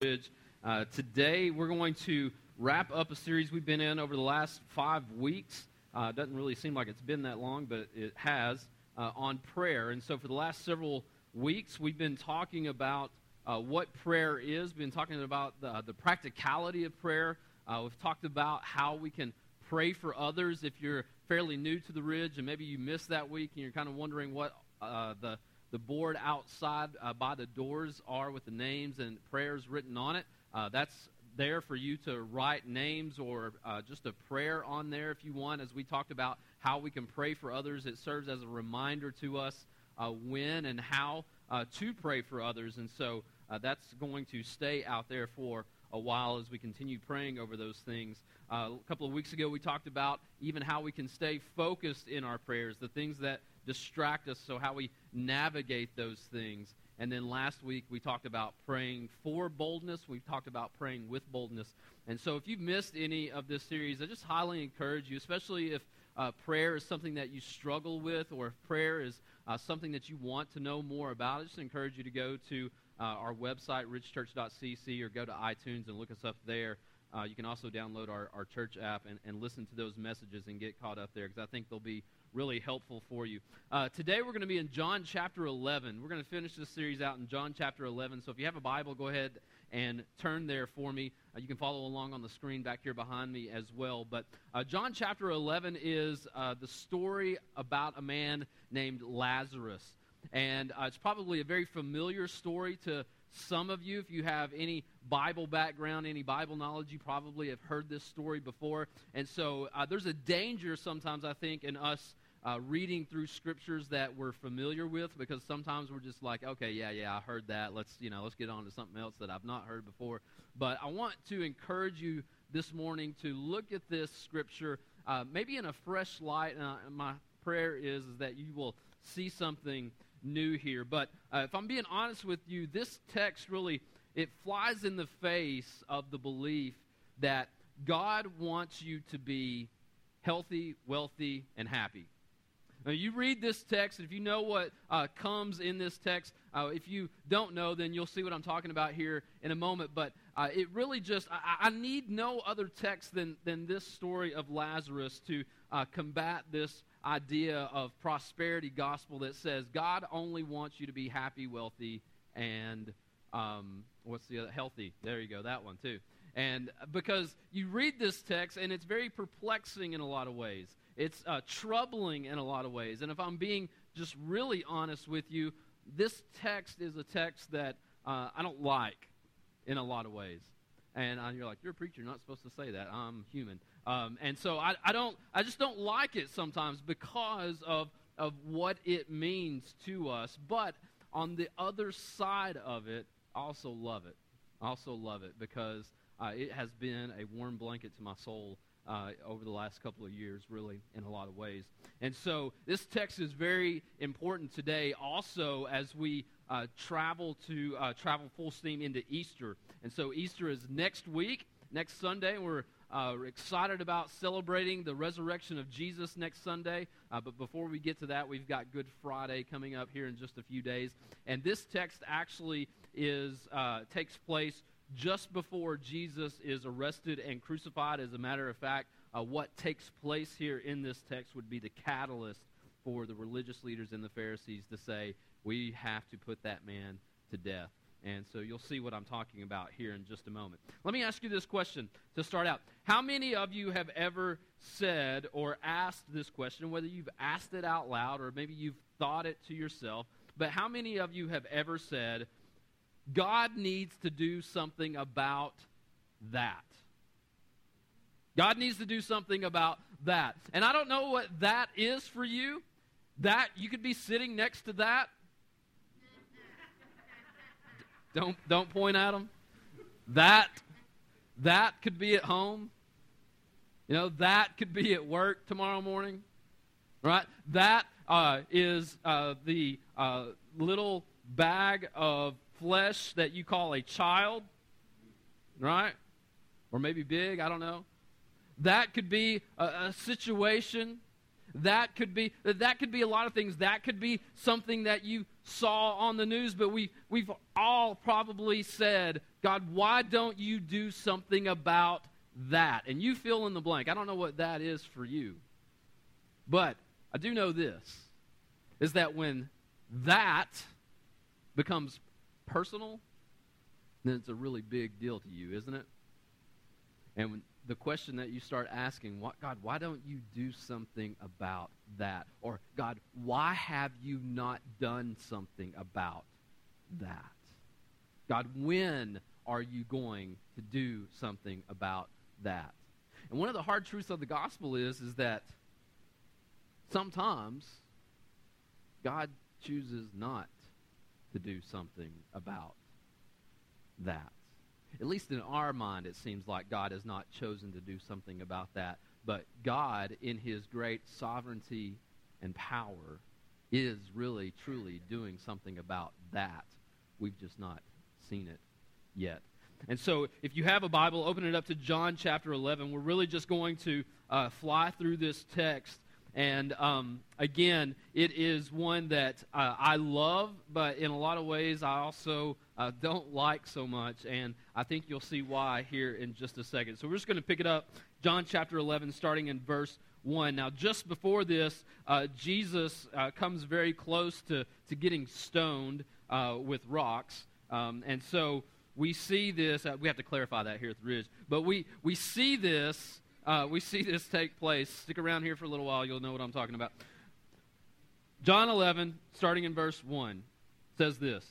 Uh, today, we're going to wrap up a series we've been in over the last five weeks. Uh, doesn't really seem like it's been that long, but it has, uh, on prayer. And so, for the last several weeks, we've been talking about uh, what prayer is. We've been talking about the, the practicality of prayer. Uh, we've talked about how we can pray for others if you're fairly new to the Ridge and maybe you missed that week and you're kind of wondering what uh, the the board outside uh, by the doors are with the names and prayers written on it. Uh, that's there for you to write names or uh, just a prayer on there if you want. As we talked about how we can pray for others, it serves as a reminder to us uh, when and how uh, to pray for others. And so uh, that's going to stay out there for a while as we continue praying over those things. Uh, a couple of weeks ago, we talked about even how we can stay focused in our prayers, the things that distract us, so how we navigate those things. And then last week we talked about praying for boldness. We talked about praying with boldness. And so if you've missed any of this series, I just highly encourage you, especially if uh, prayer is something that you struggle with or if prayer is uh, something that you want to know more about, I just encourage you to go to uh, our website, ridgechurch.cc, or go to iTunes and look us up there. Uh, you can also download our, our church app and, and listen to those messages and get caught up there because I think they'll be really helpful for you. Uh, today we're going to be in John chapter 11. We're going to finish this series out in John chapter 11. So if you have a Bible, go ahead and turn there for me. Uh, you can follow along on the screen back here behind me as well. But uh, John chapter 11 is uh, the story about a man named Lazarus. And uh, it's probably a very familiar story to some of you, if you have any Bible background, any Bible knowledge, you probably have heard this story before. And so uh, there's a danger sometimes, I think, in us uh, reading through scriptures that we're familiar with because sometimes we're just like, okay, yeah, yeah, I heard that. Let's, you know, let's get on to something else that I've not heard before. But I want to encourage you this morning to look at this scripture uh, maybe in a fresh light. And my prayer is, is that you will see something new here. But uh, if I'm being honest with you, this text really it flies in the face of the belief that God wants you to be healthy, wealthy, and happy. Now, you read this text, if you know what uh, comes in this text, uh, if you don't know, then you'll see what I'm talking about here in a moment. But uh, it really just, I, I, need no other text than, than this story of Lazarus to uh, combat this idea of prosperity gospel that says God only wants you to be happy, wealthy, and um, what's the other? Healthy. There you go, that one too. And because you read this text and it's very perplexing in a lot of ways, it's uh, troubling in a lot of ways. And if I'm being just really honest with you, this text is a text that uh, I don't like in a lot of ways. And uh, you're like, you're a preacher, you're not supposed to say that. I'm human. Um, and so I, I, don't, I just don't like it sometimes because of, of what it means to us. But on the other side of it, I also love it. I also love it because uh, it has been a warm blanket to my soul uh, over the last couple of years, really, in a lot of ways. And so this text is very important today, also as we uh, travel to uh, travel full steam into Easter. And so Easter is next week, next Sunday, and we're uh, excited about celebrating the resurrection of Jesus next Sunday. Uh, but before we get to that, we've got Good Friday coming up here in just a few days. And this text actually is uh, takes place just before Jesus is arrested and crucified. As a matter of fact, uh, what takes place here in this text would be the catalyst for the religious leaders and the Pharisees to say, we have to put that man to death. And so you'll see what I'm talking about here in just a moment. Let me ask you this question to start out. How many of you have ever said or asked this question, whether you've asked it out loud or maybe you've thought it to yourself, but how many of you have ever said, God needs to do something about that? God needs to do something about that. And I don't know what that is for you. That, you could be sitting next to that don't don't point at them. That that could be at home. You know, that could be at work tomorrow morning. Right? That uh, is uh, the uh, little bag of flesh that you call a child. Right? Or maybe big, I don't know. That could be a, a situation That could be that could be a lot of things. That could be something that you saw on the news, but we we've all probably said, God, why don't you do something about that? And you fill in the blank. I don't know what that is for you. But I do know this is that when that becomes personal, then it's a really big deal to you, isn't it? And when the question that you start asking, what, God, why don't you do something about that? Or, God, why have you not done something about that? God, when are you going to do something about that? And one of the hard truths of the gospel is, is that sometimes God chooses not to do something about that. At least in our mind, it seems like God has not chosen to do something about that. But God, in his great sovereignty and power, is really, truly doing something about that. We've just not seen it yet. And so, if you have a Bible, open it up to John chapter 11. We're really just going to uh, fly through this text and um, again, it is one that uh, I love, but in a lot of ways I also uh, don't like so much. And I think you'll see why here in just a second. So we're just going to pick it up, John chapter 11, starting in verse 1. Now, just before this, uh, Jesus uh, comes very close to, to getting stoned uh, with rocks. Um, and so we see this, uh, we have to clarify that here at the Ridge, but we, we see this uh, we see this take place. Stick around here for a little while, you'll know what I'm talking about. John 11, starting in verse 1, says this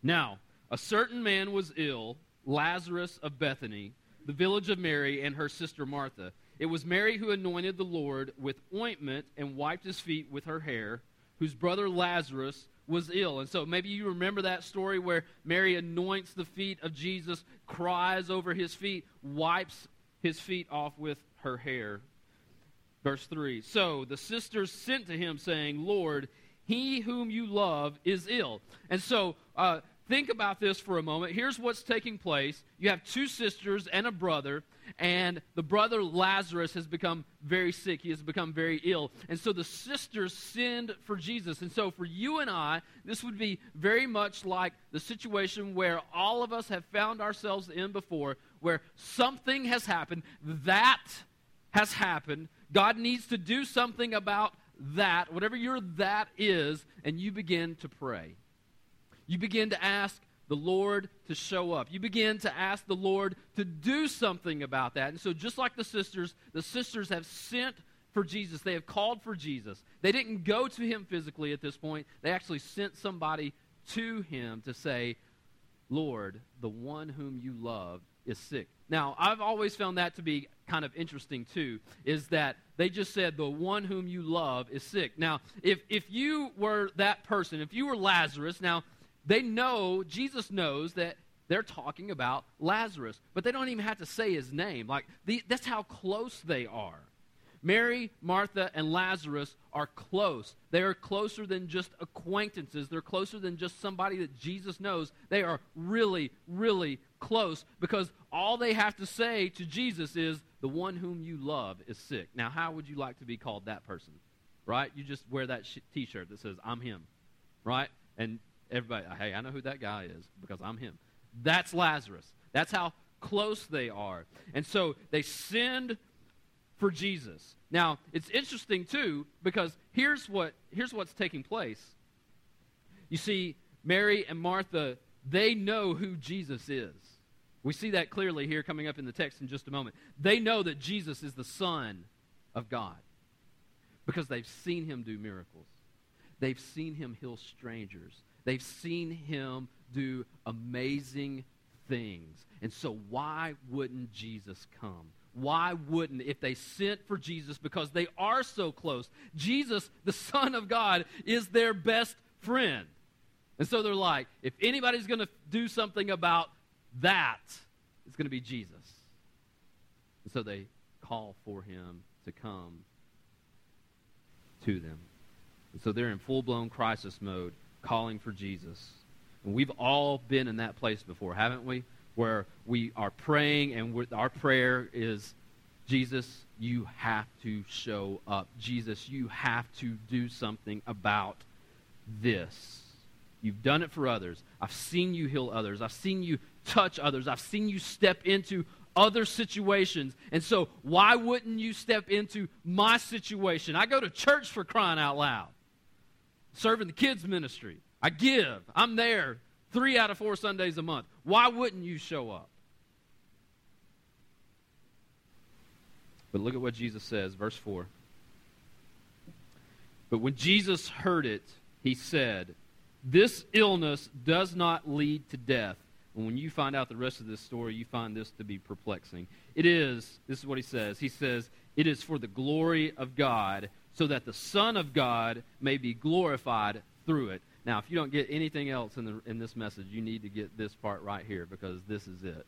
Now, a certain man was ill, Lazarus of Bethany, the village of Mary and her sister Martha. It was Mary who anointed the Lord with ointment and wiped his feet with her hair, whose brother Lazarus was ill. And so maybe you remember that story where Mary anoints the feet of Jesus, cries over his feet, wipes his feet off with her hair. Verse 3 So the sisters sent to him, saying, Lord, he whom you love is ill. And so, uh, think about this for a moment. Here's what's taking place you have two sisters and a brother, and the brother Lazarus has become very sick. He has become very ill. And so the sisters send for Jesus. And so for you and I, this would be very much like the situation where all of us have found ourselves in before, where something has happened, that has happened. God needs to do something about that, whatever your that is, and you begin to pray. You begin to ask the Lord to show up. You begin to ask the Lord to do something about that. And so, just like the sisters, the sisters have sent for Jesus. They have called for Jesus. They didn't go to him physically at this point, they actually sent somebody to him to say, Lord, the one whom you love is sick. Now, I've always found that to be kind of interesting too, is that they just said the one whom you love is sick. Now, if if you were that person, if you were Lazarus, now they know Jesus knows that they're talking about Lazarus, but they don't even have to say his name. Like the, that's how close they are. Mary, Martha, and Lazarus are close. They are closer than just acquaintances. They're closer than just somebody that Jesus knows. They are really, really close because all they have to say to Jesus is, The one whom you love is sick. Now, how would you like to be called that person? Right? You just wear that sh- t shirt that says, I'm him. Right? And everybody, hey, I know who that guy is because I'm him. That's Lazarus. That's how close they are. And so they send for Jesus. Now, it's interesting too because here's what here's what's taking place. You see, Mary and Martha, they know who Jesus is. We see that clearly here coming up in the text in just a moment. They know that Jesus is the Son of God because they've seen him do miracles. They've seen him heal strangers. They've seen him do amazing things. And so, why wouldn't Jesus come? Why wouldn't if they sent for Jesus because they are so close? Jesus, the Son of God, is their best friend. And so they're like, if anybody's going to do something about that, it's going to be Jesus. And so they call for him to come to them. And so they're in full blown crisis mode, calling for Jesus. And we've all been in that place before, haven't we? Where we are praying and our prayer is Jesus, you have to show up. Jesus, you have to do something about this. You've done it for others. I've seen you heal others. I've seen you touch others. I've seen you step into other situations. And so, why wouldn't you step into my situation? I go to church for crying out loud, serving the kids' ministry. I give. I'm there three out of four Sundays a month. Why wouldn't you show up? But look at what Jesus says, verse 4. But when Jesus heard it, he said, This illness does not lead to death. And when you find out the rest of this story, you find this to be perplexing. It is, this is what he says. He says, It is for the glory of God, so that the Son of God may be glorified through it. Now, if you don't get anything else in, the, in this message, you need to get this part right here because this is it.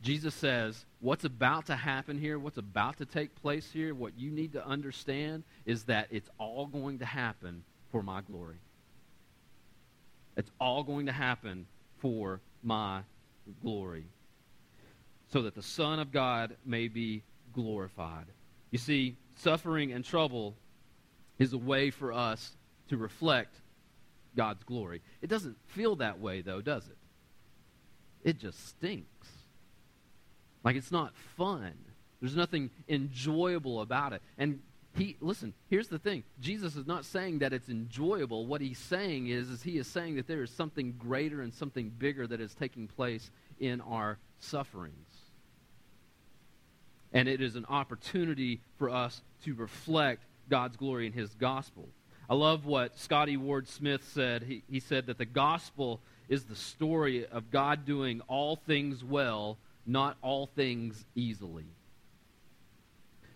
Jesus says, what's about to happen here, what's about to take place here, what you need to understand is that it's all going to happen for my glory. It's all going to happen for my glory. So that the Son of God may be glorified. You see, suffering and trouble is a way for us to reflect God's glory. It doesn't feel that way, though, does it? It just stinks. Like it's not fun. There's nothing enjoyable about it. And he listen, here's the thing. Jesus is not saying that it's enjoyable. What he's saying is is he is saying that there is something greater and something bigger that is taking place in our sufferings. And it is an opportunity for us to reflect God's glory in his gospel. I love what Scotty Ward Smith said. He, he said that the gospel is the story of God doing all things well not all things easily.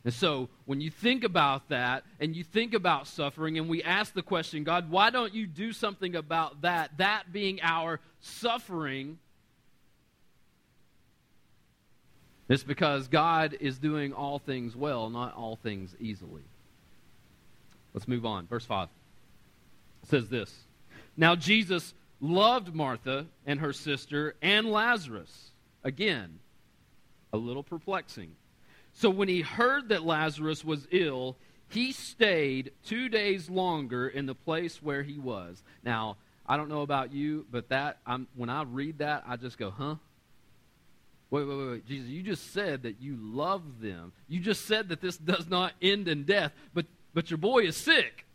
And so, when you think about that and you think about suffering, and we ask the question, God, why don't you do something about that? That being our suffering. It's because God is doing all things well, not all things easily. Let's move on. Verse 5 it says this Now Jesus loved Martha and her sister and Lazarus. Again, a little perplexing. So when he heard that Lazarus was ill, he stayed two days longer in the place where he was. Now, I don't know about you, but that I'm, when I read that, I just go, huh? Wait, wait, wait, wait. Jesus, you just said that you love them. You just said that this does not end in death, but, but your boy is sick.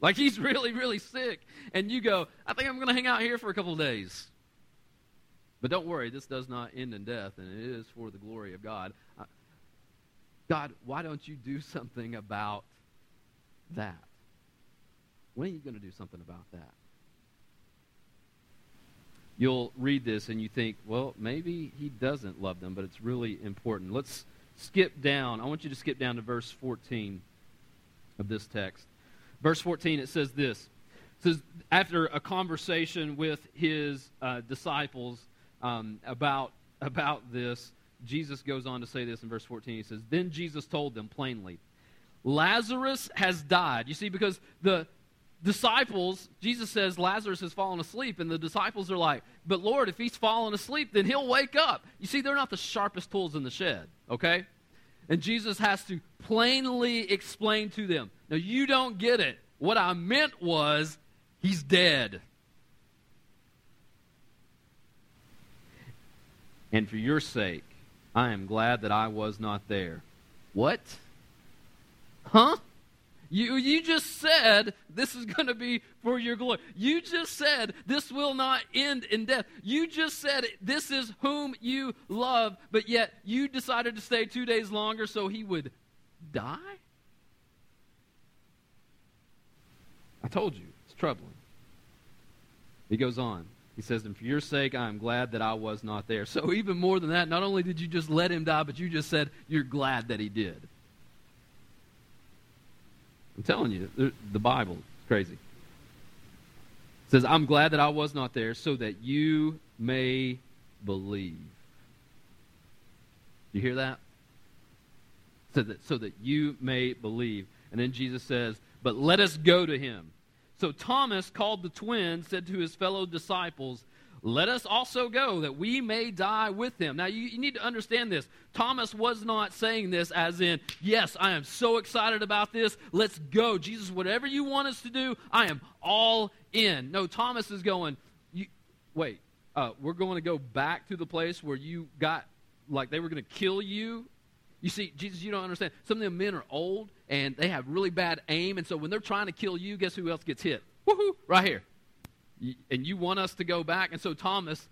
Like he's really, really sick. And you go, I think I'm going to hang out here for a couple days. But don't worry, this does not end in death, and it is for the glory of God. God, why don't you do something about that? When are you going to do something about that? You'll read this and you think, well, maybe he doesn't love them, but it's really important. Let's skip down. I want you to skip down to verse 14 of this text. Verse 14, it says this. It says, after a conversation with his uh, disciples, um, about, about this, Jesus goes on to say this in verse 14. He says, Then Jesus told them plainly, Lazarus has died. You see, because the disciples, Jesus says Lazarus has fallen asleep, and the disciples are like, But Lord, if he's fallen asleep, then he'll wake up. You see, they're not the sharpest tools in the shed, okay? And Jesus has to plainly explain to them, Now, you don't get it. What I meant was, he's dead. and for your sake, I am glad that I was not there. What? Huh? You, you just said this is going to be for your glory. You just said this will not end in death. You just said this is whom you love, but yet you decided to stay two days longer so he would die? I told you, it's troubling. He goes on. He says, And for your sake, I am glad that I was not there. So, even more than that, not only did you just let him die, but you just said you're glad that he did. I'm telling you, the Bible is crazy. It says, I'm glad that I was not there so that you may believe. You hear that? So that, so that you may believe. And then Jesus says, But let us go to him. So Thomas called the twin, said to his fellow disciples, let us also go that we may die with him. Now, you, you, need to understand this. Thomas was not saying this as in, yes, I am so excited about this. Let's go. Jesus, whatever you want us to do, I am all in. No, Thomas is going, wait, uh, we're going to go back to the place where you got, like, they were going to kill you. You see, Jesus, you don't understand. Some of them men are old and they have really bad aim. And so when they're trying to kill you, guess who else gets hit? Woohoo! Right here and you want us to go back. And so Thomas,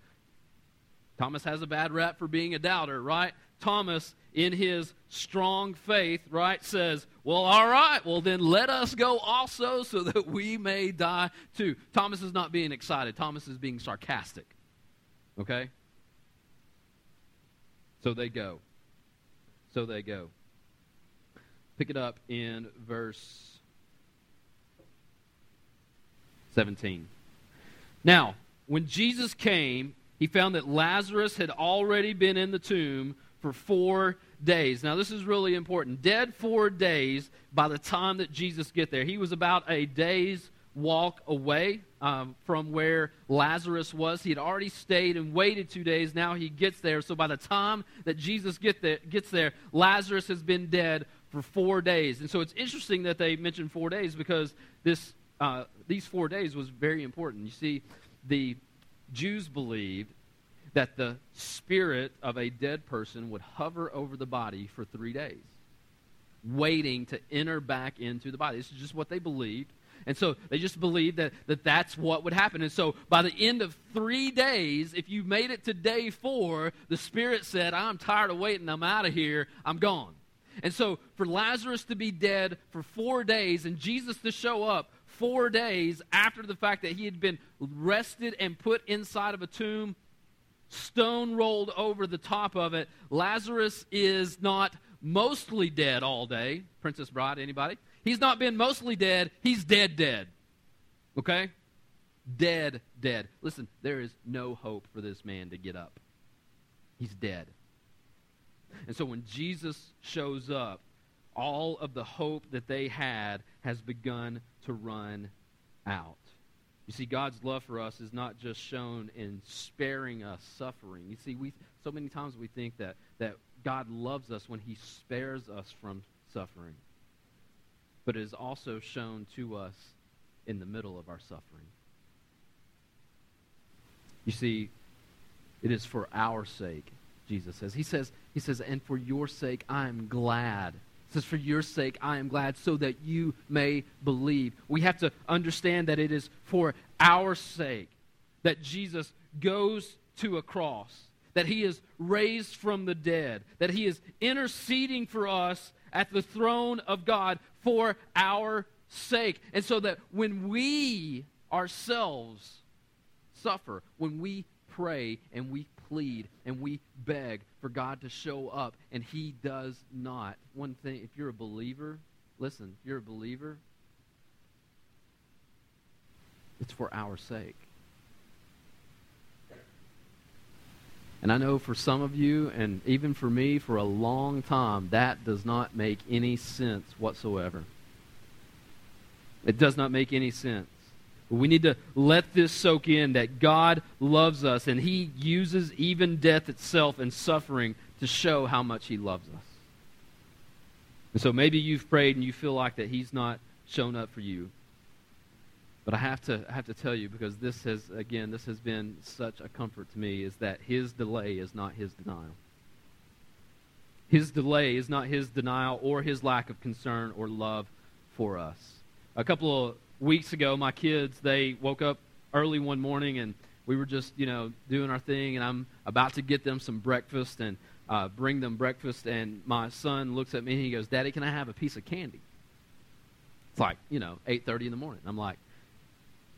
Thomas has a bad rap for being a doubter, right? Thomas, in his strong faith, right, says, Well, all right, well, then let us go also so that we may die too. Thomas is not being excited, Thomas is being sarcastic. Okay? So they go. So they go. Pick it up in verse 17. Now, when Jesus came, he found that Lazarus had already been in the tomb for four days. Now, this is really important. Dead four days by the time that Jesus get there. He was about a day's walk away um, from where Lazarus was. He had already stayed and waited two days. Now he gets there. So by the time that Jesus get there, gets there, Lazarus has been dead for four days. And so it's interesting that they mentioned four days because this uh, these four days was very important. You see, the Jews believed that the spirit of a dead person would hover over the body for three days, waiting to enter back into the body. This is just what they believed. And so they just believed that, that that's what would happen. And so by the end of three days, if you made it to day four, the Spirit said, I'm tired of waiting. I'm out of here. I'm gone. And so for Lazarus to be dead for four days and Jesus to show up four days after the fact that he had been rested and put inside of a tomb, stone rolled over the top of it. Lazarus is not mostly dead all day. Princess Bride, anybody? He's not been mostly dead, he's dead, dead. Okay? Dead, dead. Listen, there is no hope for this man to get up. He's dead. And so when Jesus shows up, all of the hope that they had has begun to run out. You see, God's love for us is not just shown in sparing us suffering. You see, we so many times we think that, that God loves us when he spares us from suffering. But it is also shown to us in the middle of our suffering. You see, it is for our sake, Jesus says. He says, he says, and for your sake I am glad says, For your sake I am glad, so that you may believe. We have to understand that it is for our sake that Jesus goes to a cross, that he is raised from the dead, that he is interceding for us at the throne of God for our sake. And so that when we ourselves suffer, when we pray and we plead and we beg for God to show up, and He does not. One thing, if you're a believer, listen, if you're a believer, it's for our sake. And I know for some of you, and even for me, for a long time, that does not make any sense whatsoever. It does not make any sense. We need to let this soak in that God loves us and He uses even death itself and suffering to show how much He loves us. And so maybe you've prayed and you feel like that He's not shown up for you. But I have to I have to tell you because this has again this has been such a comfort to me is that His delay is not His denial. His delay is not His denial or His lack of concern or love for us. A couple of weeks ago, my kids, they woke up early one morning and we were just, you know, doing our thing, and I'm about to get them some breakfast and uh, bring them breakfast. And my son looks at me and he goes, Daddy, can I have a piece of candy? It's like, you know, 8.30 in the morning. I'm like,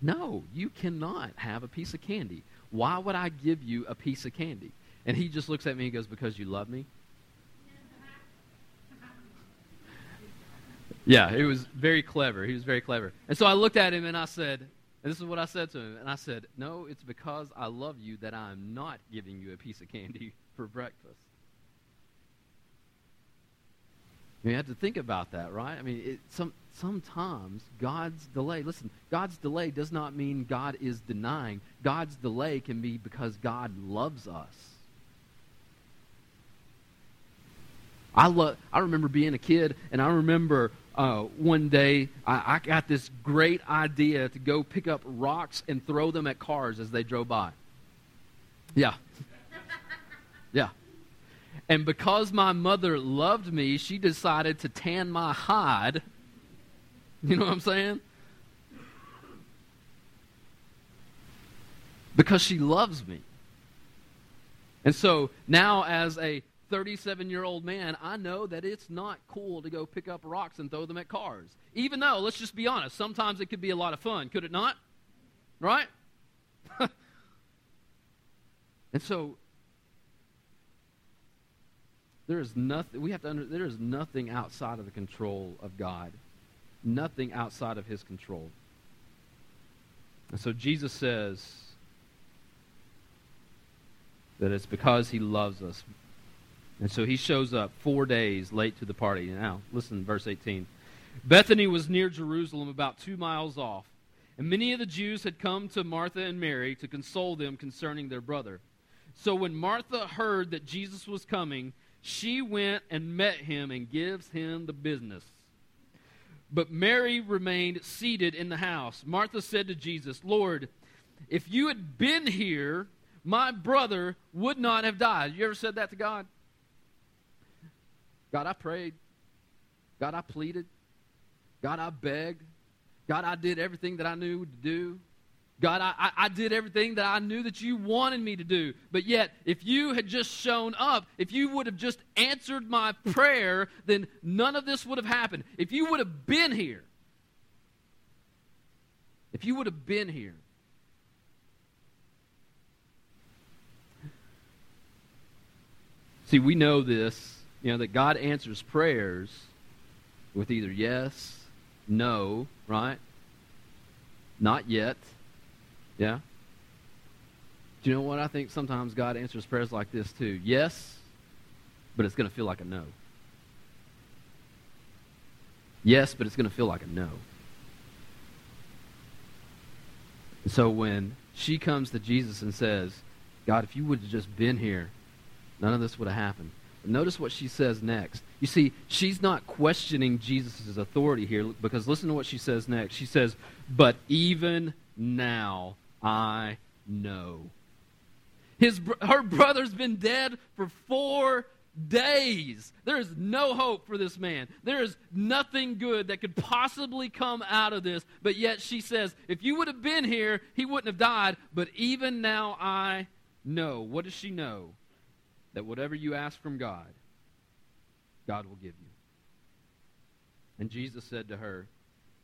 no, you cannot have a piece of candy. Why would I give you a piece of candy? And he just looks at me and goes, because you love me? Yeah, he was very clever. He was very clever. And so I looked at him and I said, and this is what I said to him. And I said, No, it's because I love you that I'm not giving you a piece of candy for breakfast. You have to think about that, right? I mean, it, some, sometimes God's delay, listen, God's delay does not mean God is denying. God's delay can be because God loves us. I, lo- I remember being a kid, and I remember uh, one day I, I got this great idea to go pick up rocks and throw them at cars as they drove by. Yeah. Yeah. And because my mother loved me, she decided to tan my hide. You know what I'm saying? Because she loves me. And so now, as a 37 year old man, I know that it's not cool to go pick up rocks and throw them at cars. Even though, let's just be honest, sometimes it could be a lot of fun, could it not? Right? and so there is nothing we have to under, there is nothing outside of the control of God. Nothing outside of his control. And so Jesus says that it's because he loves us. And so he shows up 4 days late to the party. Now, listen verse 18. Bethany was near Jerusalem about 2 miles off, and many of the Jews had come to Martha and Mary to console them concerning their brother. So when Martha heard that Jesus was coming, she went and met him and gives him the business. But Mary remained seated in the house. Martha said to Jesus, Lord, if you had been here, my brother would not have died. You ever said that to God? God, I prayed. God, I pleaded. God, I begged. God, I did everything that I knew to do. God, I, I did everything that I knew that you wanted me to do. But yet, if you had just shown up, if you would have just answered my prayer, then none of this would have happened. If you would have been here, if you would have been here, See, we know this, you know, that God answers prayers with either yes, no, right? Not yet yeah? Do you know what? I think sometimes God answers prayers like this too. Yes, but it's going to feel like a no. Yes, but it's going to feel like a no. And so when she comes to Jesus and says, God, if you would have just been here, none of this would have happened. Notice what she says next. You see, she's not questioning Jesus' authority here because listen to what she says next. She says, But even now I know. His, her brother's been dead for four days. There is no hope for this man. There is nothing good that could possibly come out of this. But yet she says, if you would have been here, he wouldn't have died. But even now I know. What does she know? That whatever you ask from God, God will give you. And Jesus said to her,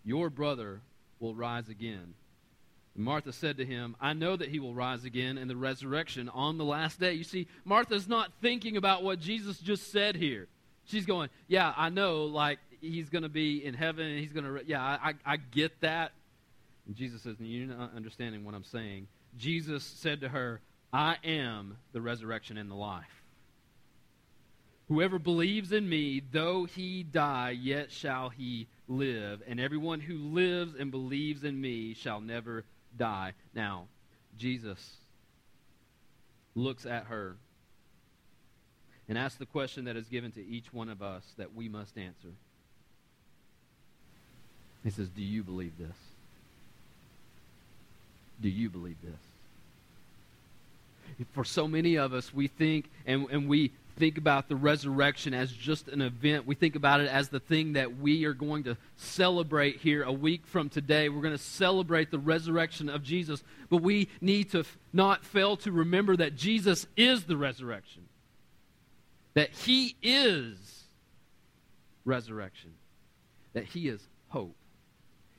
Your brother will rise again. And Martha said to him, I know that he will rise again in the resurrection on the last day. You see, Martha's not thinking about what Jesus just said here. She's going, Yeah, I know, like, he's going to be in heaven and he's going to, yeah, I, I get that. And Jesus says, You're not understanding what I'm saying. Jesus said to her, I am the resurrection and the life. Whoever believes in me, though he die, yet shall he live. And everyone who lives and believes in me shall never die. Now, Jesus looks at her and asks the question that is given to each one of us that we must answer. He says, Do you believe this? Do you believe this? For so many of us, we think and, and we think about the resurrection as just an event. We think about it as the thing that we are going to celebrate here a week from today. We're going to celebrate the resurrection of Jesus. But we need to f- not fail to remember that Jesus is the resurrection, that He is resurrection, that He is hope.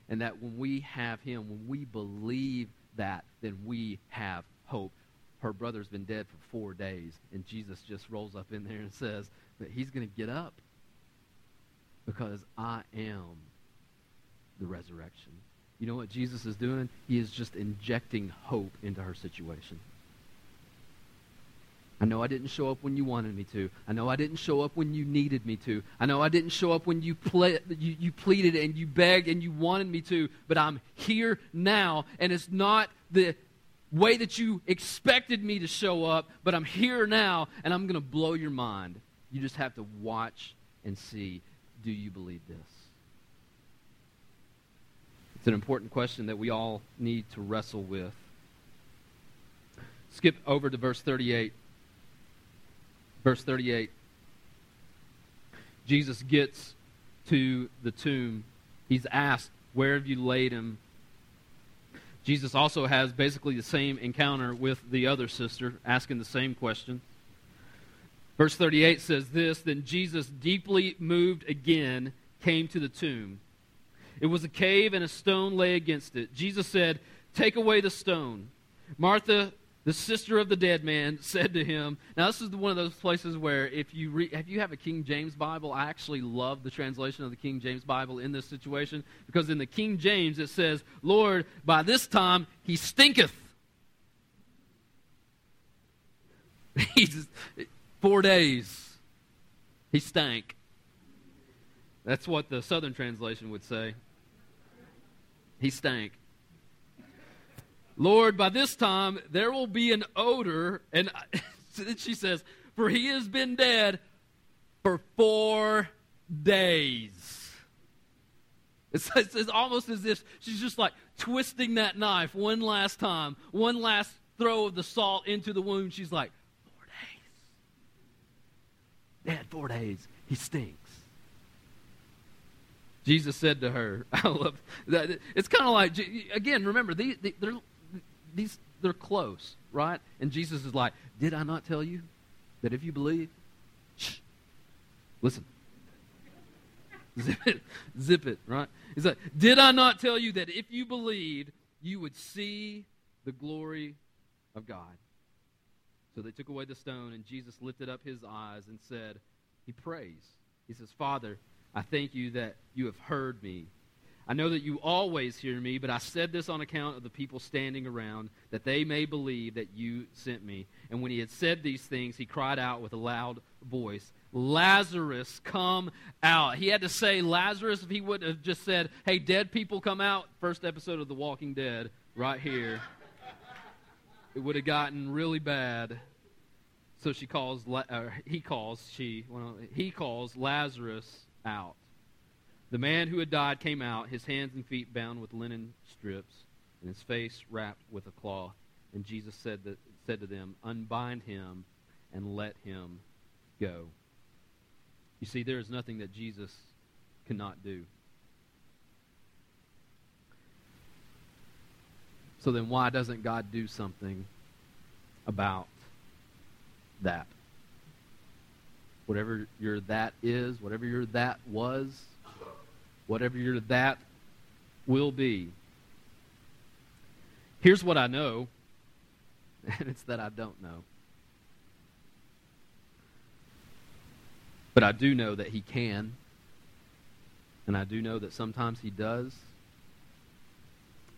And that when we have Him, when we believe that, then we have hope her brother's been dead for four days. And Jesus just rolls up in there and says that he's going to get up because I am the resurrection. You know what Jesus is doing? He is just injecting hope into her situation. I know I didn't show up when you wanted me to. I know I didn't show up when you needed me to. I know I didn't show up when you, ple- you, you pleaded and you begged and you wanted me to, but I'm here now, and it's not the way that you expected me to show up, but I'm here now, and I'm going to blow your mind. You just have to watch and see do you believe this? It's an important question that we all need to wrestle with. Skip over to verse 38. Verse 38. Jesus gets to the tomb. He's asked, Where have you laid him? Jesus also has basically the same encounter with the other sister, asking the same question. Verse 38 says this Then Jesus, deeply moved again, came to the tomb. It was a cave, and a stone lay against it. Jesus said, Take away the stone. Martha the sister of the dead man said to him now this is one of those places where if you re, if you have a king james bible i actually love the translation of the king james bible in this situation because in the king james it says lord by this time he stinketh. He's four days he stank. That's what the southern translation would say. He stank Lord, by this time there will be an odor. And she says, For he has been dead for four days. It's, it's, almost as if she's just like twisting that knife one last time, one last throw of the salt into the wound. She's like, Four days. Dad, four days. He stinks. Jesus said to her, I love that. It's kind of like, again, remember, they're these they're close, right? And Jesus is like, "Did I not tell you that if you believe, shh, listen, zip it, zip it, right?" He's like, "Did I not tell you that if you believed, you would see the glory of God?" So they took away the stone, and Jesus lifted up his eyes and said, "He prays. He says, Father, I thank you that you have heard me." I know that you always hear me, but I said this on account of the people standing around, that they may believe that you sent me. And when he had said these things, he cried out with a loud voice, Lazarus, come out. He had to say Lazarus if he would have just said, Hey, dead people, come out. First episode of The Walking Dead, right here. it would have gotten really bad. So she calls, or uh, he calls, she, well, he calls Lazarus out. The man who had died came out, his hands and feet bound with linen strips, and his face wrapped with a cloth. And Jesus said, that, said to them, Unbind him and let him go. You see, there is nothing that Jesus cannot do. So then, why doesn't God do something about that? Whatever your that is, whatever your that was, whatever your that will be. Here's what I know, and it's that I don't know. But I do know that He can, and I do know that sometimes He does,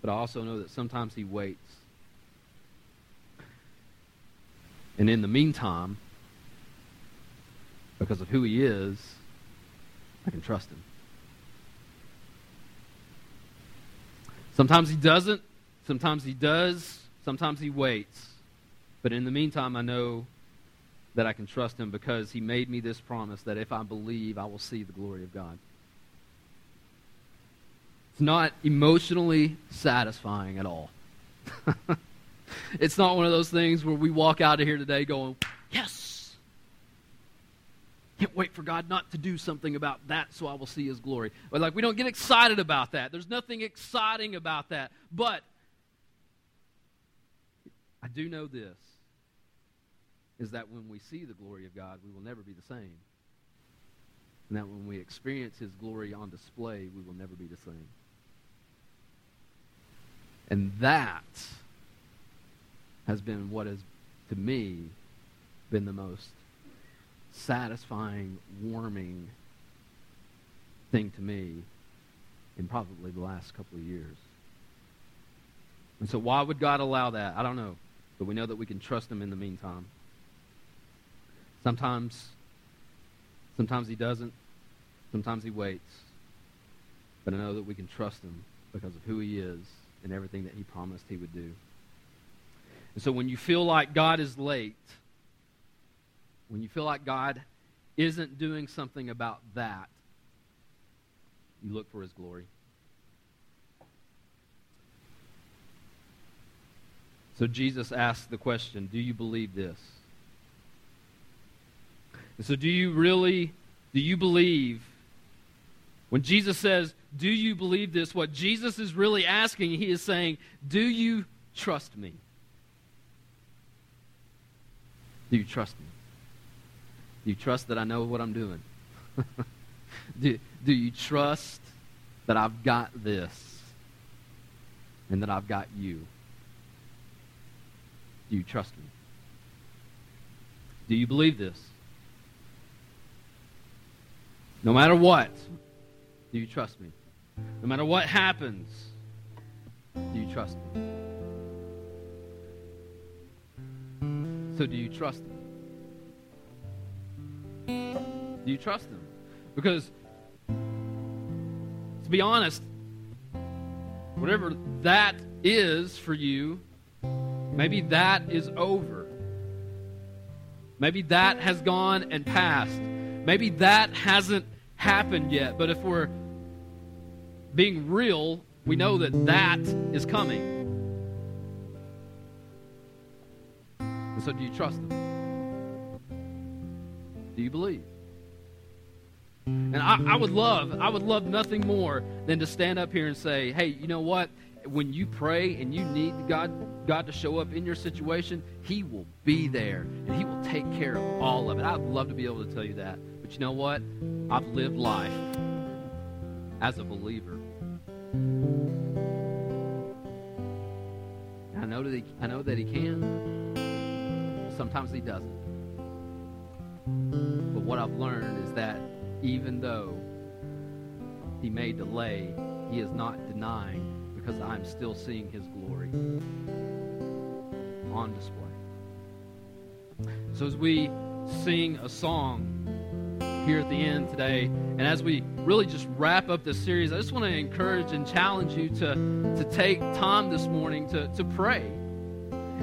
but I also know that sometimes He waits. And in the meantime, because of who He is, I can trust Him. Sometimes he doesn't. Sometimes he does. Sometimes he waits. But in the meantime, I know that I can trust him because he made me this promise that if I believe, I will see the glory of God. It's not emotionally satisfying at all. it's not one of those things where we walk out of here today going, Yes, can't wait for God not to do something about that so I will see his glory. But like we don't get excited about that. There's nothing exciting about that. But I do know this is that when we see the glory of God, we will never be the same. And that when we experience his glory on display, we will never be the same. And that has been what has, to me, been the most satisfying, warming thing to me in probably the last couple of years. And so, why would God allow that? I don't know. But we know that we can trust Him in the meantime. Sometimes, sometimes he doesn't. Sometimes he waits. But I know that we can trust him because of who he is and everything that he promised he would do. And so when you feel like God is late, when you feel like God isn't doing something about that, you look for his glory. So Jesus asked the question Do you believe this? And so, do you really, do you believe? When Jesus says, Do you believe this? What Jesus is really asking, he is saying, Do you trust me? Do you trust me? Do you trust that I know what I'm doing? do, do you trust that I've got this and that I've got you? Do you trust me? Do you believe this? No matter what, do you trust me? No matter what happens, do you trust me? So, do you trust him? Do you trust him? Because, to be honest, whatever that is for you, maybe that is over. Maybe that has gone and passed. Maybe that hasn't happened yet, but if we're being real, we know that that is coming. And so, do you trust Him? Do you believe? And I, I, would love, I would love nothing more than to stand up here and say, hey, you know what? When you pray and you need God, God to show up in your situation, He will be there and He will take care of all of it. I'd love to be able to tell you that. But you know what? I've lived life as a believer. I know that he, I know that he can. Sometimes he doesn't. What I've learned is that even though he may delay, he is not denying because I'm still seeing his glory on display. So as we sing a song here at the end today. And as we really just wrap up this series, I just want to encourage and challenge you to, to take time this morning to, to pray.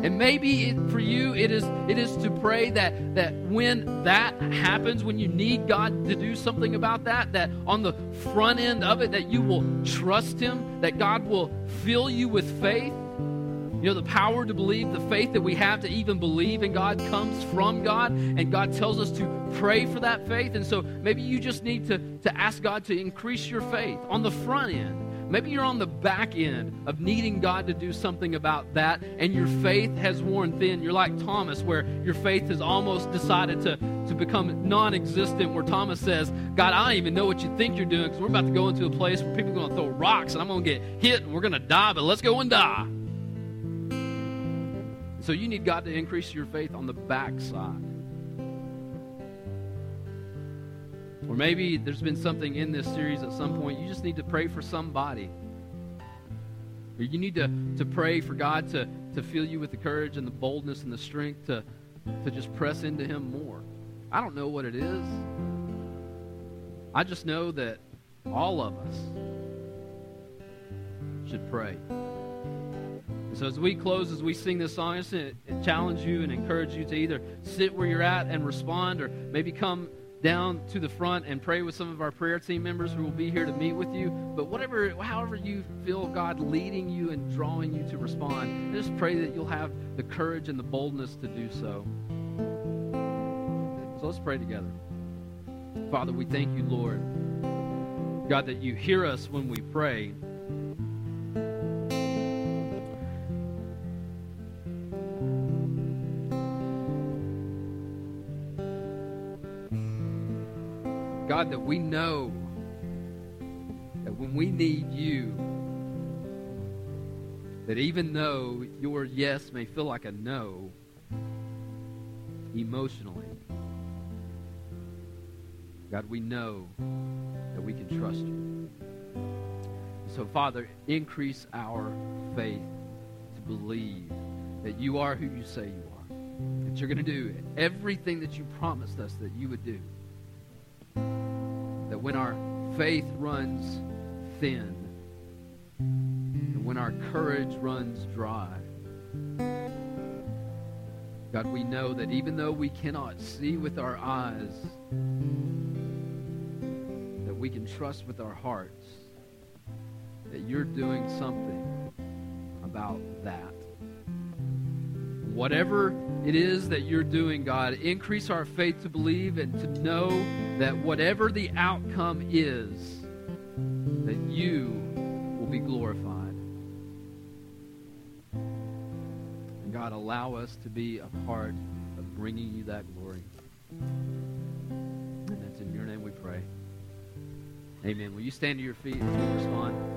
And maybe it, for you, it is, it is to pray that, that when that happens, when you need God to do something about that, that on the front end of it, that you will trust Him, that God will fill you with faith, you know, the power to believe, the faith that we have to even believe in God comes from God, and God tells us to pray for that faith. And so maybe you just need to, to ask God to increase your faith on the front end. Maybe you're on the back end of needing God to do something about that, and your faith has worn thin. You're like Thomas, where your faith has almost decided to, to become non existent, where Thomas says, God, I don't even know what you think you're doing because we're about to go into a place where people are going to throw rocks and I'm going to get hit and we're going to die, but let's go and die. So you need God to increase your faith on the backside. Or maybe there's been something in this series at some point. You just need to pray for somebody. Or you need to, to pray for God to, to fill you with the courage and the boldness and the strength to, to just press into Him more. I don't know what it is. I just know that all of us should pray. And so as we close, as we sing this song, I just challenge you and encourage you to either sit where you're at and respond, or maybe come down to the front and pray with some of our prayer team members who will be here to meet with you. But whatever, however you feel God leading you and drawing you to respond, just pray that you'll have the courage and the boldness to do so. So let's pray together. Father, we thank you, Lord. God, that you hear us when we pray. God, that we know that when we need you, that even though your yes may feel like a no emotionally, God, we know that we can trust you. So, Father, increase our faith to believe that you are who you say you are. that you're going to do everything that you promised us that you would do. When our faith runs thin, and when our courage runs dry, God, we know that even though we cannot see with our eyes, that we can trust with our hearts that you're doing something about that. Whatever it is that you're doing, God, increase our faith to believe and to know that whatever the outcome is, that you will be glorified. And God, allow us to be a part of bringing you that glory. And that's in your name we pray. Amen. Will you stand to your feet we respond?